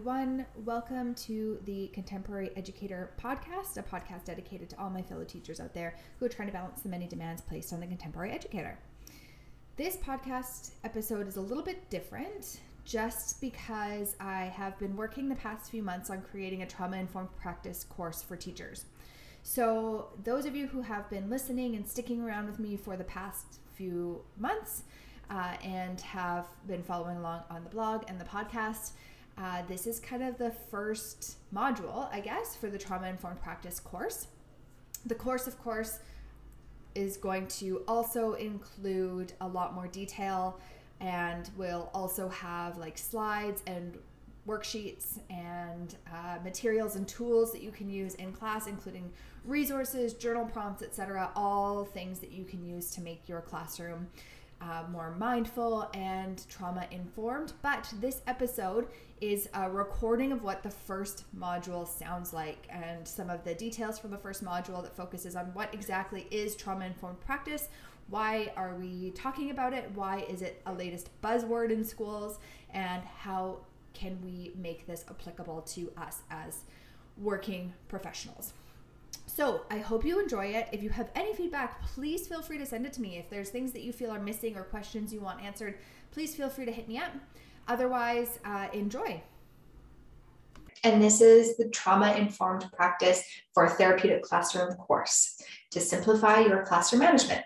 everyone. Welcome to the Contemporary Educator Podcast, a podcast dedicated to all my fellow teachers out there who are trying to balance the many demands placed on the contemporary educator. This podcast episode is a little bit different just because I have been working the past few months on creating a trauma informed practice course for teachers. So, those of you who have been listening and sticking around with me for the past few months, uh, and have been following along on the blog and the podcast, uh, this is kind of the first module, I guess, for the trauma informed practice course. The course, of course, is going to also include a lot more detail and will also have like slides and worksheets and uh, materials and tools that you can use in class including resources journal prompts etc all things that you can use to make your classroom uh, more mindful and trauma informed. But this episode is a recording of what the first module sounds like and some of the details from the first module that focuses on what exactly is trauma informed practice. Why are we talking about it? Why is it a latest buzzword in schools? And how can we make this applicable to us as working professionals? So I hope you enjoy it. If you have any feedback, please feel free to send it to me. If there's things that you feel are missing or questions you want answered, please feel free to hit me up. Otherwise, uh, enjoy. And this is the trauma informed practice for therapeutic classroom course to simplify your classroom management.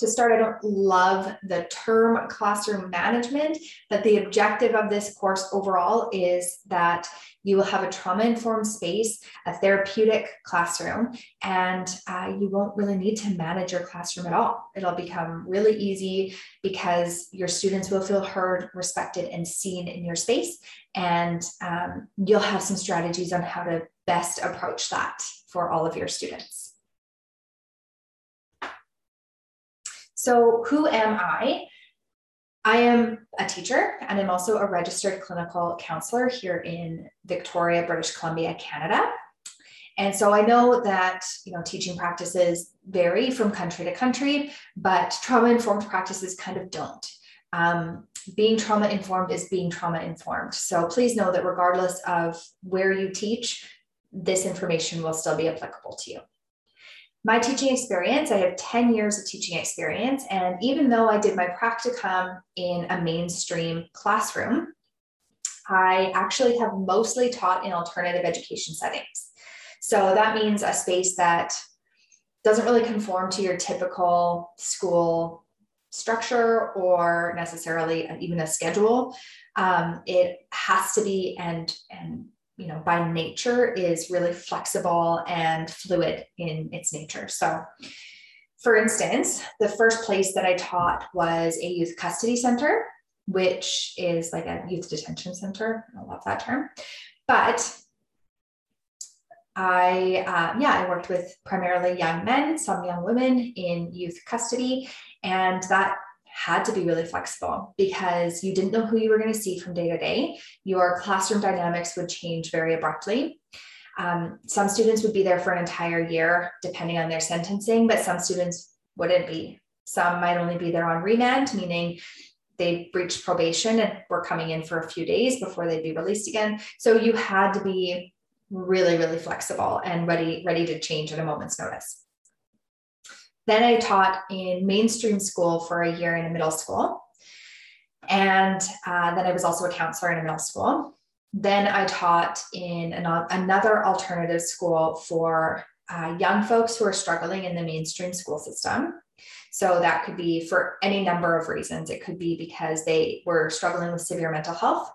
To start, I don't love the term classroom management, but the objective of this course overall is that you will have a trauma informed space, a therapeutic classroom, and uh, you won't really need to manage your classroom at all. It'll become really easy because your students will feel heard, respected, and seen in your space. And um, you'll have some strategies on how to best approach that for all of your students. So, who am I? I am a teacher and I'm also a registered clinical counselor here in Victoria, British Columbia, Canada. And so I know that you know teaching practices vary from country to country, but trauma informed practices kind of don't. Um, being trauma informed is being trauma informed. So please know that regardless of where you teach, this information will still be applicable to you my teaching experience, I have 10 years of teaching experience. And even though I did my practicum in a mainstream classroom, I actually have mostly taught in alternative education settings. So that means a space that doesn't really conform to your typical school structure or necessarily even a schedule. Um, it has to be and and you know, by nature is really flexible and fluid in its nature. So, for instance, the first place that I taught was a youth custody center, which is like a youth detention center. I love that term. But I, uh, yeah, I worked with primarily young men, some young women in youth custody, and that had to be really flexible because you didn't know who you were going to see from day to day. Your classroom dynamics would change very abruptly. Um, some students would be there for an entire year, depending on their sentencing, but some students wouldn't be. Some might only be there on remand, meaning they breached probation and were coming in for a few days before they'd be released again. So you had to be really, really flexible and ready, ready to change at a moment's notice. Then I taught in mainstream school for a year in a middle school. And uh, then I was also a counselor in a middle school. Then I taught in an, another alternative school for uh, young folks who are struggling in the mainstream school system. So that could be for any number of reasons. It could be because they were struggling with severe mental health.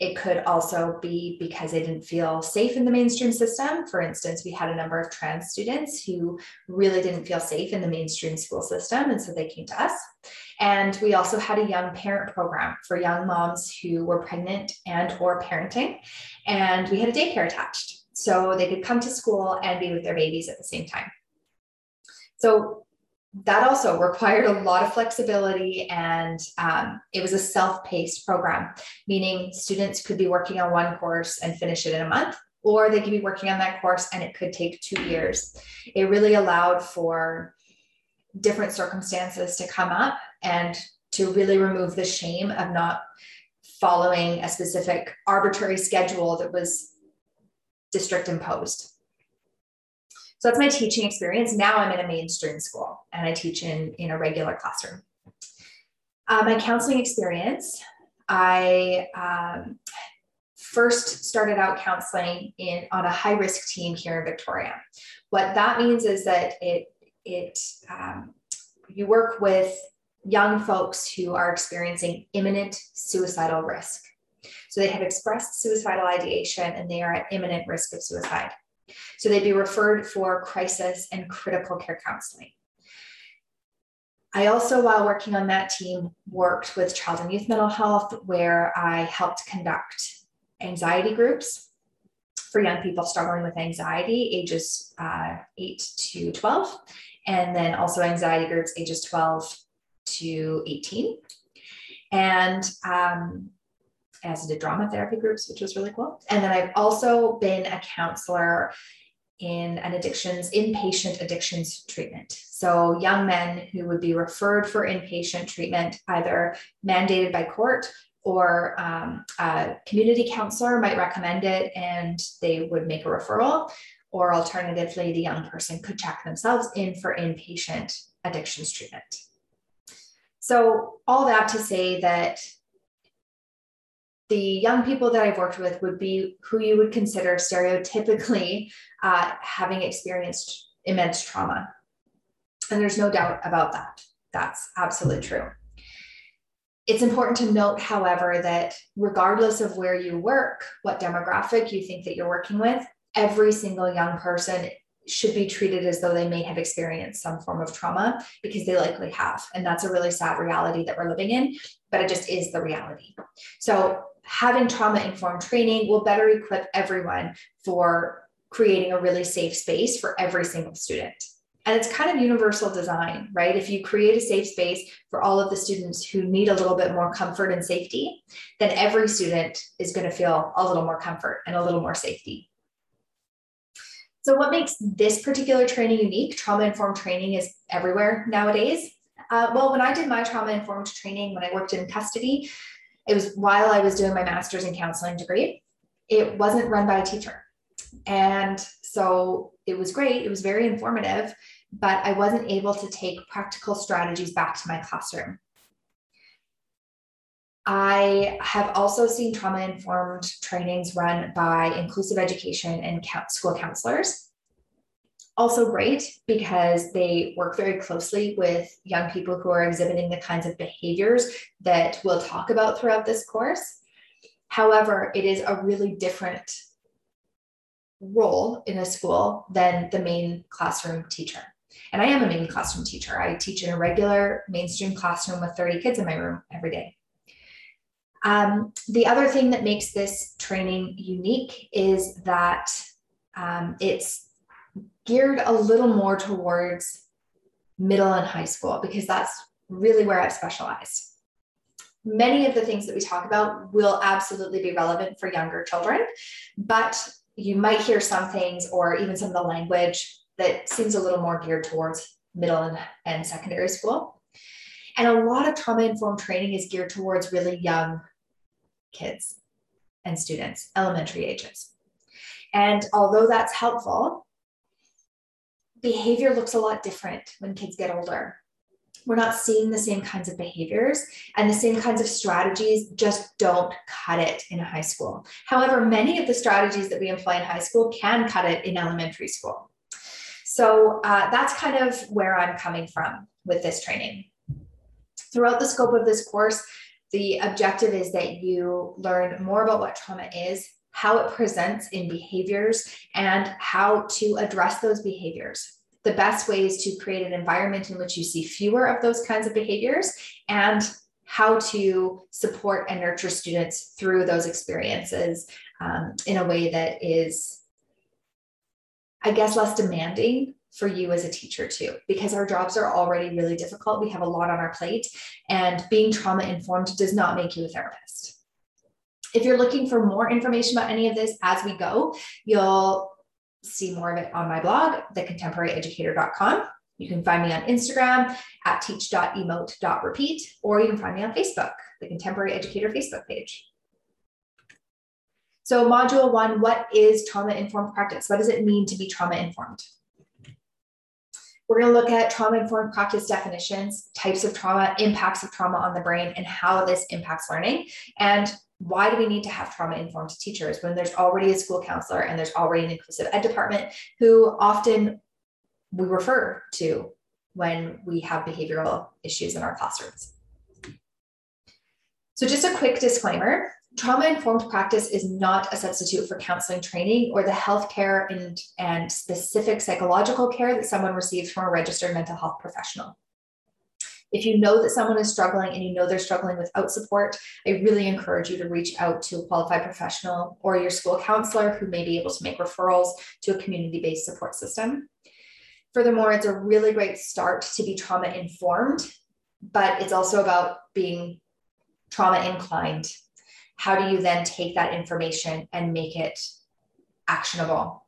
It could also be because they didn't feel safe in the mainstream system. For instance, we had a number of trans students who really didn't feel safe in the mainstream school system, and so they came to us. And we also had a young parent program for young moms who were pregnant and or parenting, and we had a daycare attached. So they could come to school and be with their babies at the same time. So that also required a lot of flexibility and um, it was a self-paced program meaning students could be working on one course and finish it in a month or they could be working on that course and it could take two years it really allowed for different circumstances to come up and to really remove the shame of not following a specific arbitrary schedule that was district imposed. So that's my teaching experience. Now I'm in a mainstream school and I teach in, in a regular classroom. Uh, my counseling experience, I um, first started out counseling in on a high risk team here in Victoria. What that means is that it it um, you work with young folks who are experiencing imminent suicidal risk. So they have expressed suicidal ideation and they are at imminent risk of suicide. So they'd be referred for crisis and critical care counseling. I also, while working on that team, worked with child and youth mental health, where I helped conduct anxiety groups for young people struggling with anxiety, ages uh, 8 to 12, and then also anxiety groups ages 12 to 18. And um, as did drama therapy groups, which was really cool. And then I've also been a counselor in an addictions, inpatient addictions treatment. So young men who would be referred for inpatient treatment, either mandated by court or um, a community counselor might recommend it and they would make a referral. Or alternatively, the young person could check themselves in for inpatient addictions treatment. So, all that to say that the young people that I've worked with would be who you would consider stereotypically uh, having experienced immense trauma. And there's no doubt about that. That's absolutely true. It's important to note, however, that regardless of where you work, what demographic you think that you're working with, every single young person should be treated as though they may have experienced some form of trauma because they likely have. And that's a really sad reality that we're living in, but it just is the reality. So, having trauma informed training will better equip everyone for creating a really safe space for every single student. And it's kind of universal design, right? If you create a safe space for all of the students who need a little bit more comfort and safety, then every student is going to feel a little more comfort and a little more safety. So, what makes this particular training unique? Trauma informed training is everywhere nowadays. Uh, well, when I did my trauma informed training, when I worked in custody, it was while I was doing my master's in counseling degree. It wasn't run by a teacher. And so it was great. It was very informative, but I wasn't able to take practical strategies back to my classroom. I have also seen trauma informed trainings run by inclusive education and school counselors. Also, great because they work very closely with young people who are exhibiting the kinds of behaviors that we'll talk about throughout this course. However, it is a really different role in a school than the main classroom teacher. And I am a main classroom teacher. I teach in a regular mainstream classroom with 30 kids in my room every day. Um, the other thing that makes this training unique is that um, it's geared a little more towards middle and high school because that's really where I've specialized. Many of the things that we talk about will absolutely be relevant for younger children, but you might hear some things or even some of the language that seems a little more geared towards middle and, and secondary school. And a lot of trauma informed training is geared towards really young kids and students, elementary ages. And although that's helpful, behavior looks a lot different when kids get older. We're not seeing the same kinds of behaviors and the same kinds of strategies just don't cut it in high school. However, many of the strategies that we employ in high school can cut it in elementary school. So uh, that's kind of where I'm coming from with this training. Throughout the scope of this course, the objective is that you learn more about what trauma is, how it presents in behaviors, and how to address those behaviors. The best way is to create an environment in which you see fewer of those kinds of behaviors and how to support and nurture students through those experiences um, in a way that is, I guess, less demanding for you as a teacher too, because our jobs are already really difficult. We have a lot on our plate, and being trauma informed does not make you a therapist. If you're looking for more information about any of this as we go, you'll see more of it on my blog, thecontemporaryeducator.com. You can find me on Instagram at teach.emote.repeat, or you can find me on Facebook, the Contemporary Educator Facebook page. So, module one what is trauma informed practice? What does it mean to be trauma informed? We're going to look at trauma informed practice definitions, types of trauma, impacts of trauma on the brain, and how this impacts learning. And why do we need to have trauma informed teachers when there's already a school counselor and there's already an inclusive ed department who often we refer to when we have behavioral issues in our classrooms? So, just a quick disclaimer trauma informed practice is not a substitute for counseling training or the healthcare and, and specific psychological care that someone receives from a registered mental health professional. If you know that someone is struggling and you know they're struggling without support, I really encourage you to reach out to a qualified professional or your school counselor who may be able to make referrals to a community based support system. Furthermore, it's a really great start to be trauma informed, but it's also about being trauma inclined how do you then take that information and make it actionable?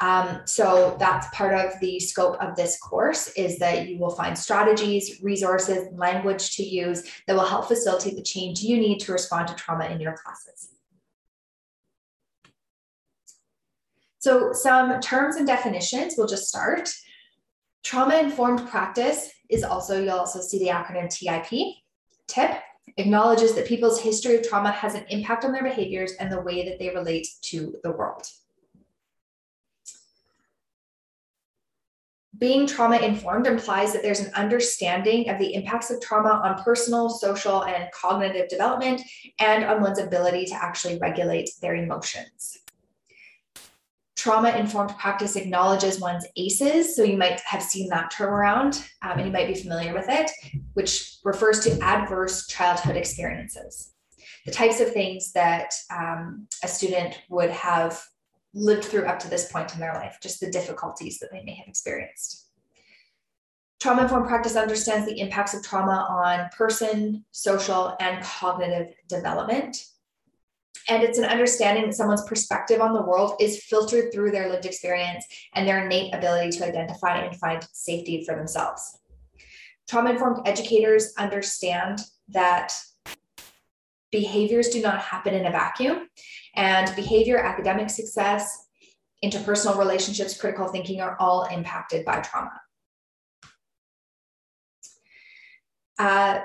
Um, so that's part of the scope of this course is that you will find strategies, resources, language to use that will help facilitate the change you need to respond to trauma in your classes. So some terms and definitions, we'll just start. Trauma-informed practice is also, you'll also see the acronym TIP, TIP, acknowledges that people's history of trauma has an impact on their behaviors and the way that they relate to the world. Being trauma informed implies that there's an understanding of the impacts of trauma on personal, social, and cognitive development and on one's ability to actually regulate their emotions trauma informed practice acknowledges one's ACEs. So you might have seen that term around um, and you might be familiar with it, which refers to adverse childhood experiences. The types of things that um, a student would have lived through up to this point in their life, just the difficulties that they may have experienced. Trauma informed practice understands the impacts of trauma on person, social, and cognitive development. And it's an understanding that someone's perspective on the world is filtered through their lived experience and their innate ability to identify and find safety for themselves. Trauma informed educators understand that behaviors do not happen in a vacuum, and behavior, academic success, interpersonal relationships, critical thinking are all impacted by trauma. Uh,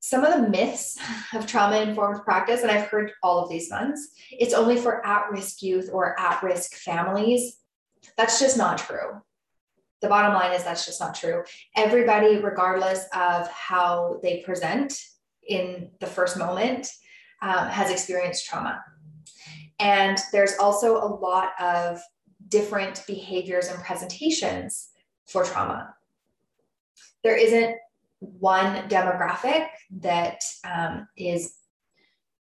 some of the myths of trauma informed practice, and I've heard all of these ones, it's only for at risk youth or at risk families. That's just not true. The bottom line is that's just not true. Everybody, regardless of how they present in the first moment, um, has experienced trauma. And there's also a lot of different behaviors and presentations for trauma. There isn't one demographic that um, is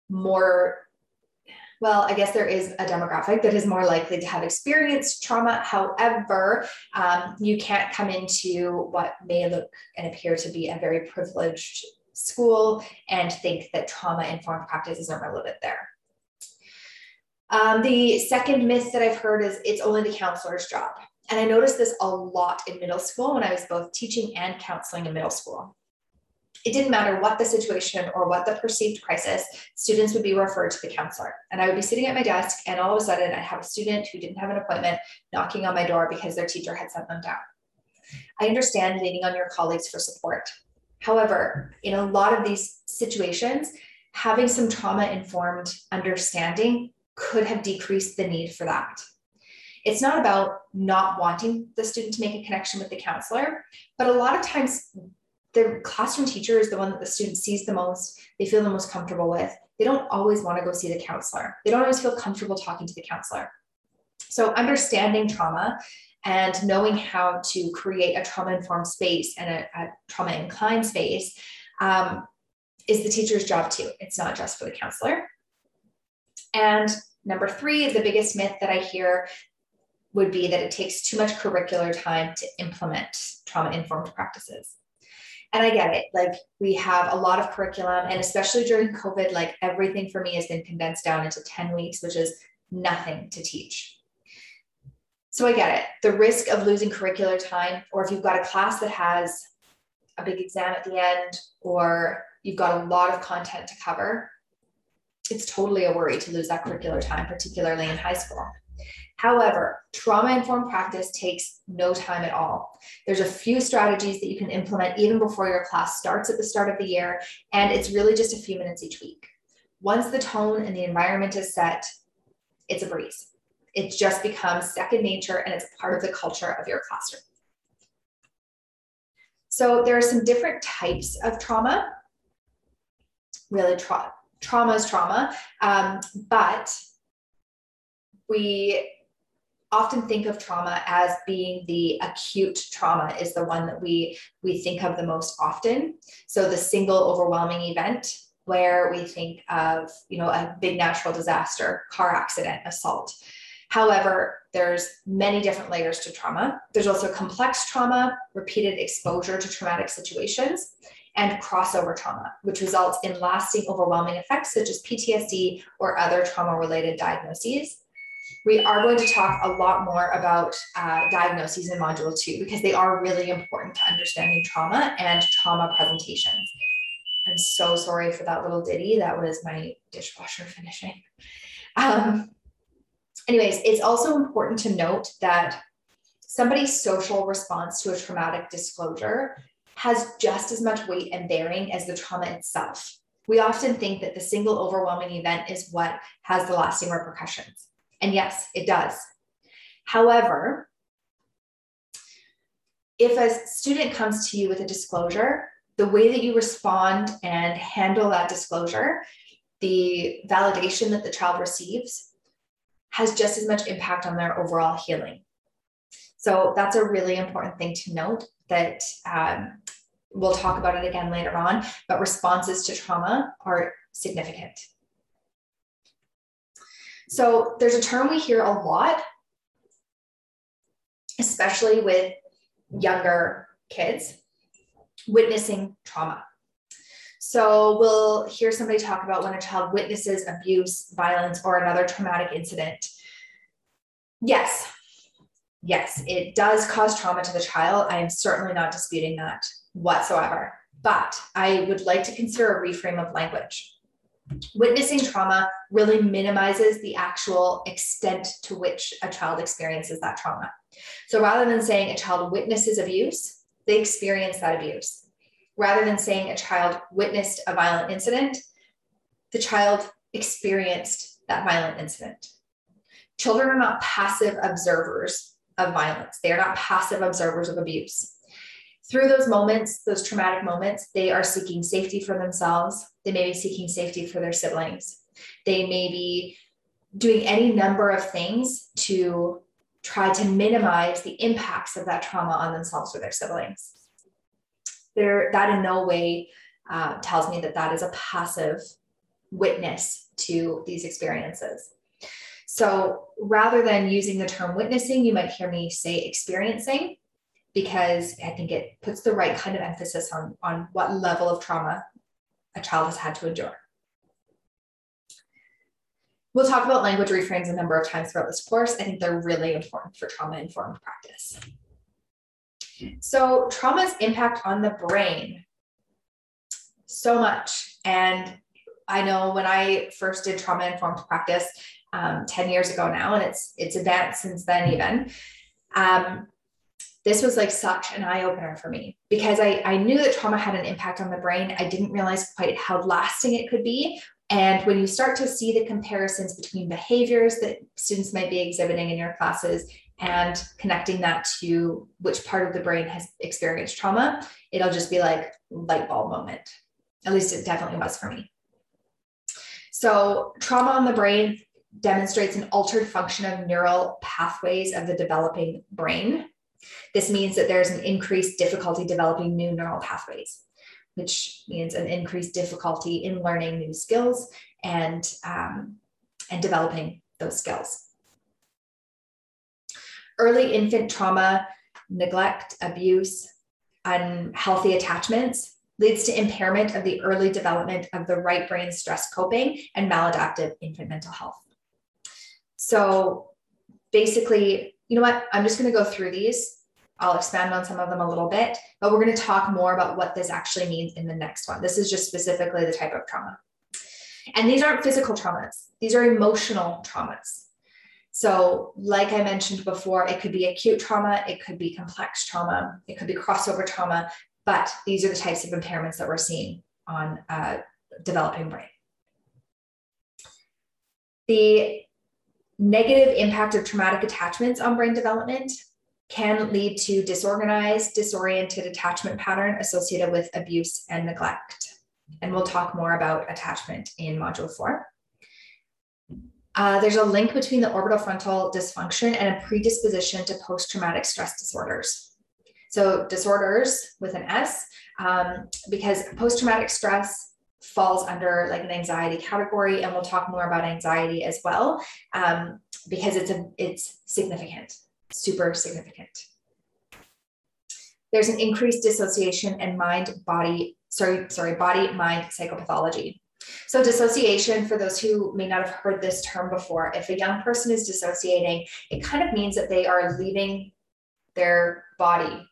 more well, I guess there is a demographic that is more likely to have experienced trauma. However, um, you can't come into what may look and appear to be a very privileged school and think that trauma informed practice isn't relevant there. Um, the second myth that I've heard is it's only the counselor's job. And I noticed this a lot in middle school when I was both teaching and counseling in middle school. It didn't matter what the situation or what the perceived crisis, students would be referred to the counselor. And I would be sitting at my desk, and all of a sudden, I'd have a student who didn't have an appointment knocking on my door because their teacher had sent them down. I understand leaning on your colleagues for support. However, in a lot of these situations, having some trauma informed understanding could have decreased the need for that. It's not about not wanting the student to make a connection with the counselor, but a lot of times the classroom teacher is the one that the student sees the most, they feel the most comfortable with. They don't always want to go see the counselor. They don't always feel comfortable talking to the counselor. So understanding trauma and knowing how to create a trauma-informed space and a, a trauma-inclined space um, is the teacher's job too. It's not just for the counselor. And number three, the biggest myth that I hear would be that it takes too much curricular time to implement trauma informed practices. And I get it. Like we have a lot of curriculum, and especially during COVID, like everything for me has been condensed down into 10 weeks, which is nothing to teach. So I get it. The risk of losing curricular time, or if you've got a class that has a big exam at the end, or you've got a lot of content to cover, it's totally a worry to lose that curricular time, particularly in high school. However, trauma informed practice takes no time at all. There's a few strategies that you can implement even before your class starts at the start of the year, and it's really just a few minutes each week. Once the tone and the environment is set, it's a breeze. It just becomes second nature and it's part of the culture of your classroom. So there are some different types of trauma. Really, tra- trauma is trauma, um, but we often think of trauma as being the acute trauma is the one that we we think of the most often so the single overwhelming event where we think of you know a big natural disaster car accident assault however there's many different layers to trauma there's also complex trauma repeated exposure to traumatic situations and crossover trauma which results in lasting overwhelming effects such as ptsd or other trauma related diagnoses we are going to talk a lot more about uh, diagnoses in module two because they are really important to understanding trauma and trauma presentations. I'm so sorry for that little ditty. That was my dishwasher finishing. Um, anyways, it's also important to note that somebody's social response to a traumatic disclosure has just as much weight and bearing as the trauma itself. We often think that the single overwhelming event is what has the lasting repercussions. And yes, it does. However, if a student comes to you with a disclosure, the way that you respond and handle that disclosure, the validation that the child receives, has just as much impact on their overall healing. So that's a really important thing to note that um, we'll talk about it again later on, but responses to trauma are significant. So there's a term we hear a lot, especially with younger kids, witnessing trauma. So we'll hear somebody talk about when a child witnesses abuse, violence, or another traumatic incident. Yes, yes, it does cause trauma to the child. I am certainly not disputing that whatsoever. But I would like to consider a reframe of language witnessing trauma really minimizes the actual extent to which a child experiences that trauma. So rather than saying a child witnesses abuse, they experience that abuse. Rather than saying a child witnessed a violent incident, the child experienced that violent incident. Children are not passive observers of violence, they are not passive observers of abuse. Through those moments, those traumatic moments, they are seeking safety for themselves. They may be seeking safety for their siblings. They may be doing any number of things to try to minimize the impacts of that trauma on themselves or their siblings. There, that in no way uh, tells me that that is a passive witness to these experiences. So rather than using the term witnessing, you might hear me say experiencing because I think it puts the right kind of emphasis on, on what level of trauma a child has had to endure. We'll talk about language reframes a number of times throughout this course. I think they're really important for trauma informed practice. So, trauma's impact on the brain so much. And I know when I first did trauma informed practice um, 10 years ago now, and it's it's advanced since then even. Um, this was like such an eye opener for me because I, I knew that trauma had an impact on the brain. I didn't realize quite how lasting it could be. And when you start to see the comparisons between behaviors that students might be exhibiting in your classes and connecting that to which part of the brain has experienced trauma, it'll just be like light bulb moment. At least it definitely was for me. So, trauma on the brain demonstrates an altered function of neural pathways of the developing brain. This means that there's an increased difficulty developing new neural pathways, which means an increased difficulty in learning new skills and, um, and developing those skills. Early infant trauma, neglect, abuse, unhealthy attachments leads to impairment of the early development of the right brain stress coping and maladaptive infant mental health. So basically, you know what? I'm just going to go through these. I'll expand on some of them a little bit, but we're going to talk more about what this actually means in the next one. This is just specifically the type of trauma. And these aren't physical traumas, these are emotional traumas. So, like I mentioned before, it could be acute trauma, it could be complex trauma, it could be crossover trauma, but these are the types of impairments that we're seeing on a developing brain. The negative impact of traumatic attachments on brain development can lead to disorganized, disoriented attachment pattern associated with abuse and neglect. And we'll talk more about attachment in module four. Uh, there's a link between the orbitofrontal dysfunction and a predisposition to post traumatic stress disorders. So, disorders with an S, um, because post traumatic stress falls under like an anxiety category, and we'll talk more about anxiety as well, um, because it's a it's significant, super significant. There's an increased dissociation and mind body sorry sorry body mind psychopathology. So, dissociation, for those who may not have heard this term before, if a young person is dissociating, it kind of means that they are leaving their body.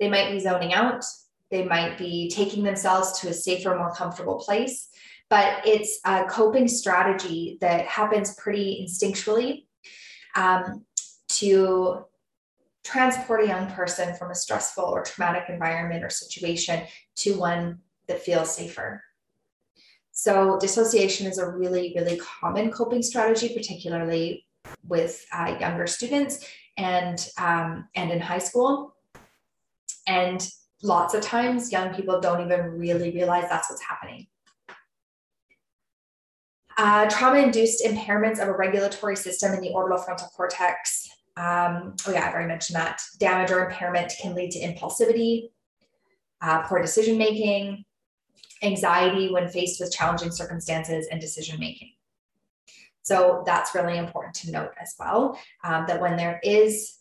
They might be zoning out, they might be taking themselves to a safer, more comfortable place, but it's a coping strategy that happens pretty instinctually um, to transport a young person from a stressful or traumatic environment or situation to one that feels safer. So, dissociation is a really, really common coping strategy, particularly with uh, younger students and um, and in high school. And lots of times, young people don't even really realize that's what's happening. Uh, trauma-induced impairments of a regulatory system in the orbital frontal cortex. Um, oh yeah, I've already mentioned that. Damage or impairment can lead to impulsivity, uh, poor decision making, anxiety when faced with challenging circumstances and decision making. So that's really important to note as well um, that when there is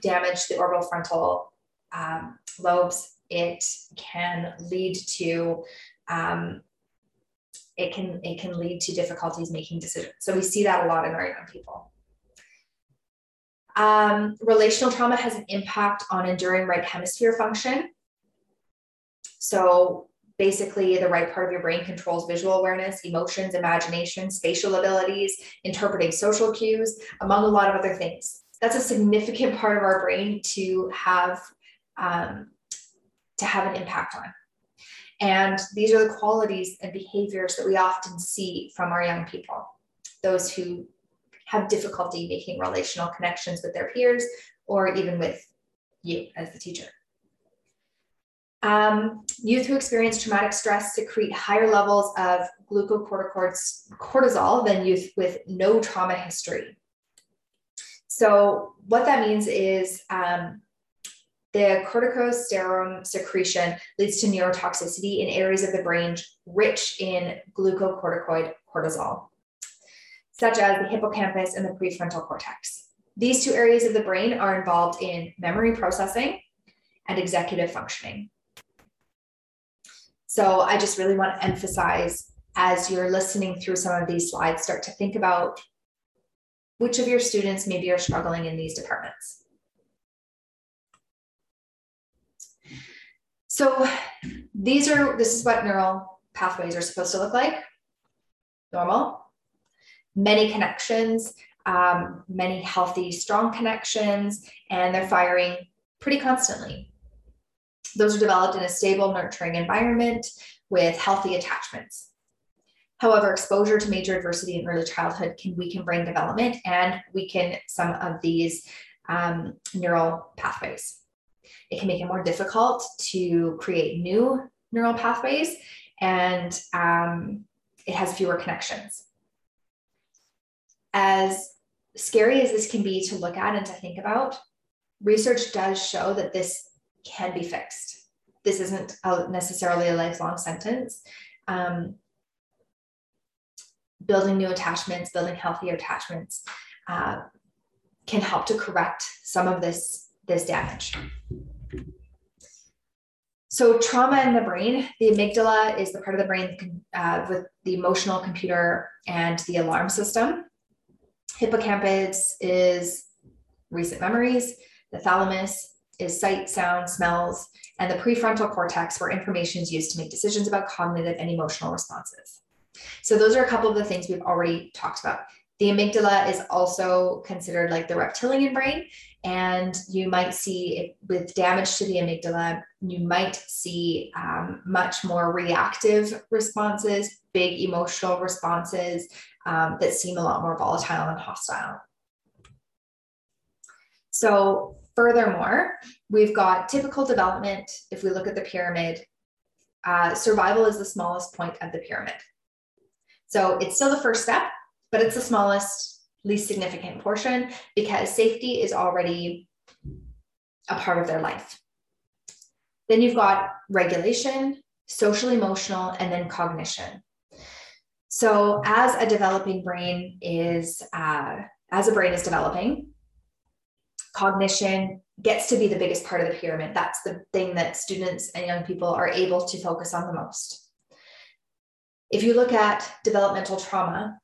damage to the orbital frontal um, lobes, it can lead to um, it can it can lead to difficulties making decisions. So we see that a lot in our young people. Um, relational trauma has an impact on enduring right hemisphere function. So basically the right part of your brain controls visual awareness, emotions, imagination, spatial abilities, interpreting social cues, among a lot of other things. That's a significant part of our brain to have um, to have an impact on. And these are the qualities and behaviors that we often see from our young people, those who have difficulty making relational connections with their peers or even with you as the teacher. Um, youth who experience traumatic stress secrete higher levels of glucocorticoids, cortisol than youth with no trauma history. So, what that means is um, the corticosterone secretion leads to neurotoxicity in areas of the brain rich in glucocorticoid cortisol, such as the hippocampus and the prefrontal cortex. These two areas of the brain are involved in memory processing and executive functioning. So I just really want to emphasize as you're listening through some of these slides, start to think about which of your students maybe are struggling in these departments. So these are, this is what neural pathways are supposed to look like. Normal, many connections, um, many healthy, strong connections, and they're firing pretty constantly. Those are developed in a stable, nurturing environment with healthy attachments. However, exposure to major adversity in early childhood can weaken brain development and weaken some of these um, neural pathways. It can make it more difficult to create new neural pathways and um, it has fewer connections. As scary as this can be to look at and to think about, research does show that this can be fixed. This isn't a, necessarily a lifelong sentence. Um, building new attachments, building healthier attachments uh, can help to correct some of this, this damage. So, trauma in the brain, the amygdala is the part of the brain uh, with the emotional computer and the alarm system. Hippocampus is recent memories. The thalamus is sight, sound, smells, and the prefrontal cortex, where information is used to make decisions about cognitive and emotional responses. So, those are a couple of the things we've already talked about. The amygdala is also considered like the reptilian brain, and you might see with damage to the amygdala, you might see um, much more reactive responses, big emotional responses um, that seem a lot more volatile and hostile. So, furthermore, we've got typical development. If we look at the pyramid, uh, survival is the smallest point of the pyramid. So, it's still the first step, but it's the smallest, least significant portion because safety is already a part of their life. Then you've got regulation, social emotional, and then cognition. So, as a developing brain is, uh, as a brain is developing, cognition gets to be the biggest part of the pyramid. That's the thing that students and young people are able to focus on the most. If you look at developmental trauma,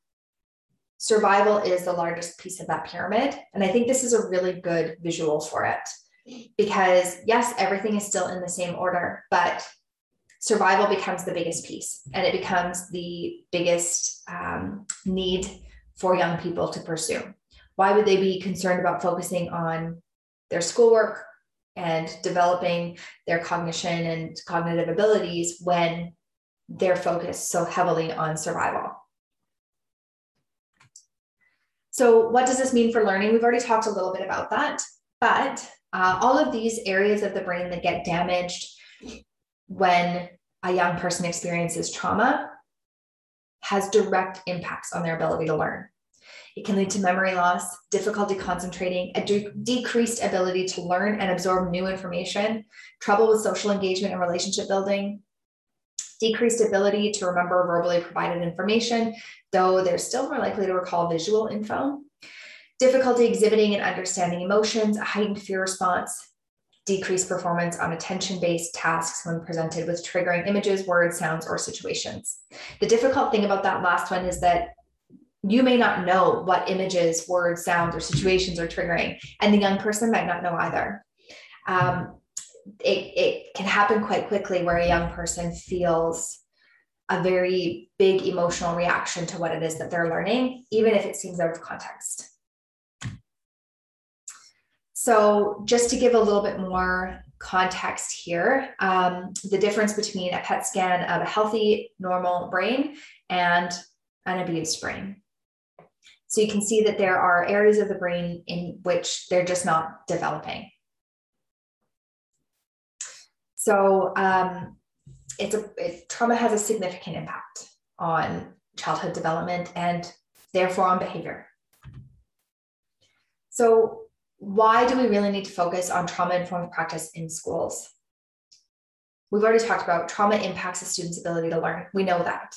survival is the largest piece of that pyramid. And I think this is a really good visual for it because, yes, everything is still in the same order, but survival becomes the biggest piece and it becomes the biggest um, need for young people to pursue. Why would they be concerned about focusing on their schoolwork and developing their cognition and cognitive abilities when they're focused so heavily on survival? So, what does this mean for learning? We've already talked a little bit about that, but uh, all of these areas of the brain that get damaged when a young person experiences trauma has direct impacts on their ability to learn. It can lead to memory loss, difficulty concentrating, a de- decreased ability to learn and absorb new information, trouble with social engagement and relationship building, decreased ability to remember verbally provided information, though they're still more likely to recall visual info, difficulty exhibiting and understanding emotions, a heightened fear response, decreased performance on attention based tasks when presented with triggering images, words, sounds, or situations. The difficult thing about that last one is that you may not know what images, words, sounds, or situations are triggering, and the young person might not know either. Um, it, it can happen quite quickly where a young person feels a very big emotional reaction to what it is that they're learning, even if it seems out of context. So, just to give a little bit more context here, um, the difference between a PET scan of a healthy, normal brain and an abused brain. So, you can see that there are areas of the brain in which they're just not developing. So, um, it's a it, trauma has a significant impact on childhood development and therefore on behavior. So, why do we really need to focus on trauma informed practice in schools? We've already talked about trauma impacts a student's ability to learn. We know that.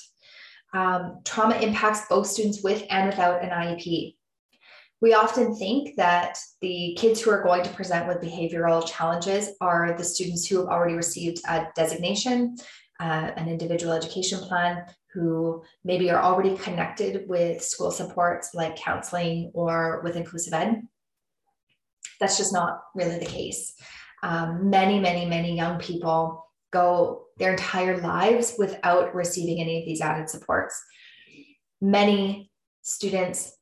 Um, trauma impacts both students with and without an IEP. We often think that the kids who are going to present with behavioral challenges are the students who have already received a designation, uh, an individual education plan, who maybe are already connected with school supports like counseling or with inclusive ed that's just not really the case. Um, many, many, many young people go their entire lives without receiving any of these added supports. Many students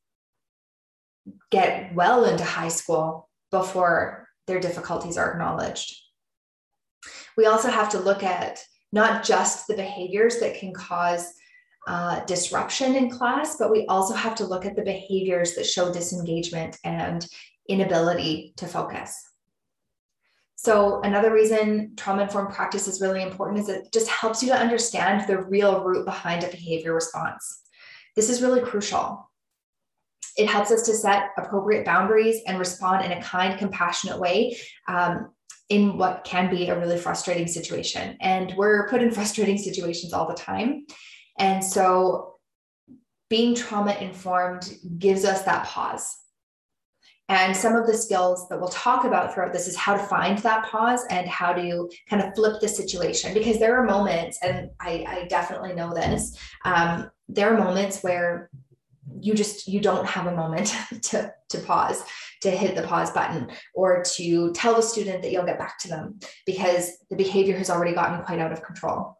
get well into high school before their difficulties are acknowledged. We also have to look at not just the behaviors that can cause uh, disruption in class, but we also have to look at the behaviors that show disengagement and inability to focus. So, another reason trauma informed practice is really important is it just helps you to understand the real root behind a behavior response. This is really crucial. It helps us to set appropriate boundaries and respond in a kind, compassionate way um, in what can be a really frustrating situation. And we're put in frustrating situations all the time. And so, being trauma informed gives us that pause and some of the skills that we'll talk about throughout this is how to find that pause and how to kind of flip the situation because there are moments, and I, I definitely know this, um, there are moments where you just you don't have a moment to to pause to hit the pause button or to tell the student that you'll get back to them because the behavior has already gotten quite out of control.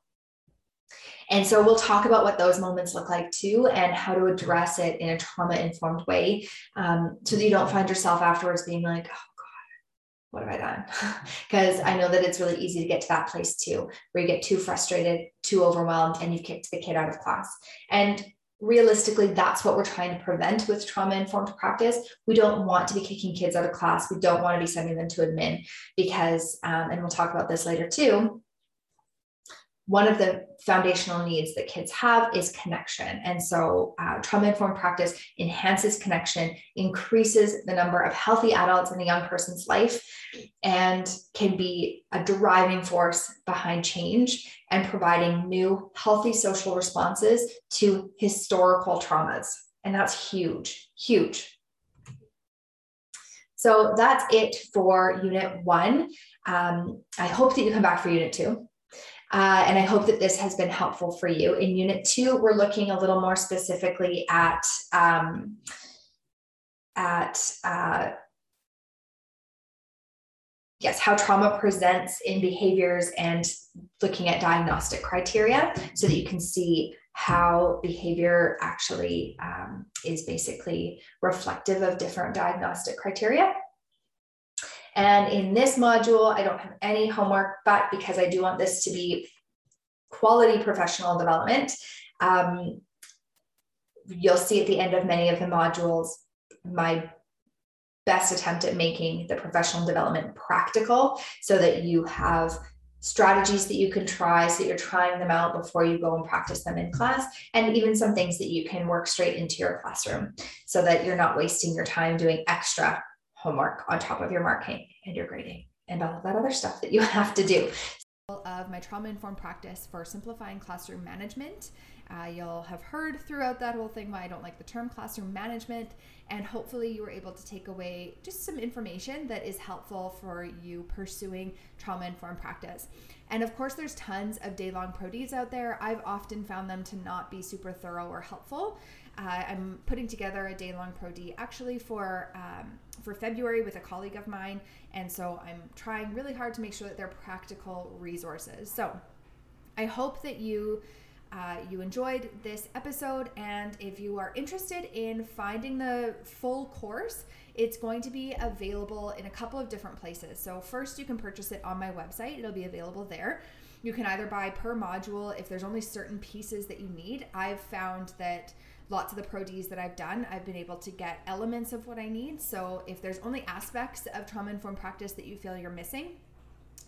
And so we'll talk about what those moments look like too and how to address it in a trauma informed way um, so that you don't find yourself afterwards being like, oh God, what have I done? Because I know that it's really easy to get to that place too, where you get too frustrated, too overwhelmed, and you've kicked the kid out of class. And realistically, that's what we're trying to prevent with trauma informed practice. We don't want to be kicking kids out of class. We don't want to be sending them to admin because, um, and we'll talk about this later too one of the foundational needs that kids have is connection. And so, uh, trauma informed practice enhances connection, increases the number of healthy adults in a young person's life, and can be a driving force behind change and providing new, healthy social responses to historical traumas. And that's huge, huge. So that's it for unit one. Um, I hope that you come back for unit two. Uh, and I hope that this has been helpful for you. In Unit 2, we're looking a little more specifically at, um, at uh, yes, how trauma presents in behaviors and looking at diagnostic criteria so that you can see how behavior actually um, is basically reflective of different diagnostic criteria. And in this module, I don't have any homework, but because I do want this to be quality professional development, um, you'll see at the end of many of the modules my best attempt at making the professional development practical so that you have strategies that you can try so you're trying them out before you go and practice them in class and even some things that you can work straight into your classroom so that you're not wasting your time doing extra homework on top of your marking and your grading and all of that other stuff that you have to do. Of my trauma informed practice for simplifying classroom management. Uh, you'll have heard throughout that whole thing why I don't like the term classroom management, and hopefully, you were able to take away just some information that is helpful for you pursuing trauma informed practice. And of course, there's tons of day long ProDs out there. I've often found them to not be super thorough or helpful. Uh, I'm putting together a day long Pro D actually for um, for February with a colleague of mine, and so I'm trying really hard to make sure that they're practical resources. So I hope that you. Uh, you enjoyed this episode, and if you are interested in finding the full course, it's going to be available in a couple of different places. So, first, you can purchase it on my website, it'll be available there. You can either buy per module if there's only certain pieces that you need. I've found that lots of the pro Ds that I've done, I've been able to get elements of what I need. So if there's only aspects of trauma informed practice that you feel you're missing,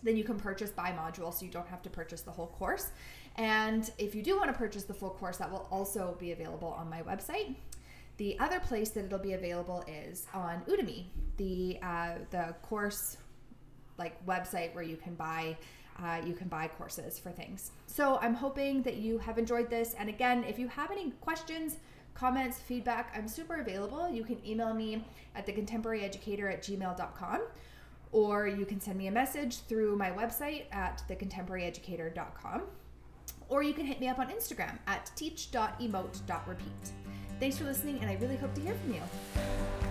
then you can purchase by module so you don't have to purchase the whole course. And if you do want to purchase the full course, that will also be available on my website. The other place that it'll be available is on Udemy, the uh, the course like website where you can buy uh, you can buy courses for things. So I'm hoping that you have enjoyed this. And again, if you have any questions, comments, feedback, I'm super available. You can email me at thecontemporaryeducator at gmail.com or you can send me a message through my website at thecontemporaryeducator.com or you can hit me up on Instagram at teach.emote.repeat. Thanks for listening, and I really hope to hear from you.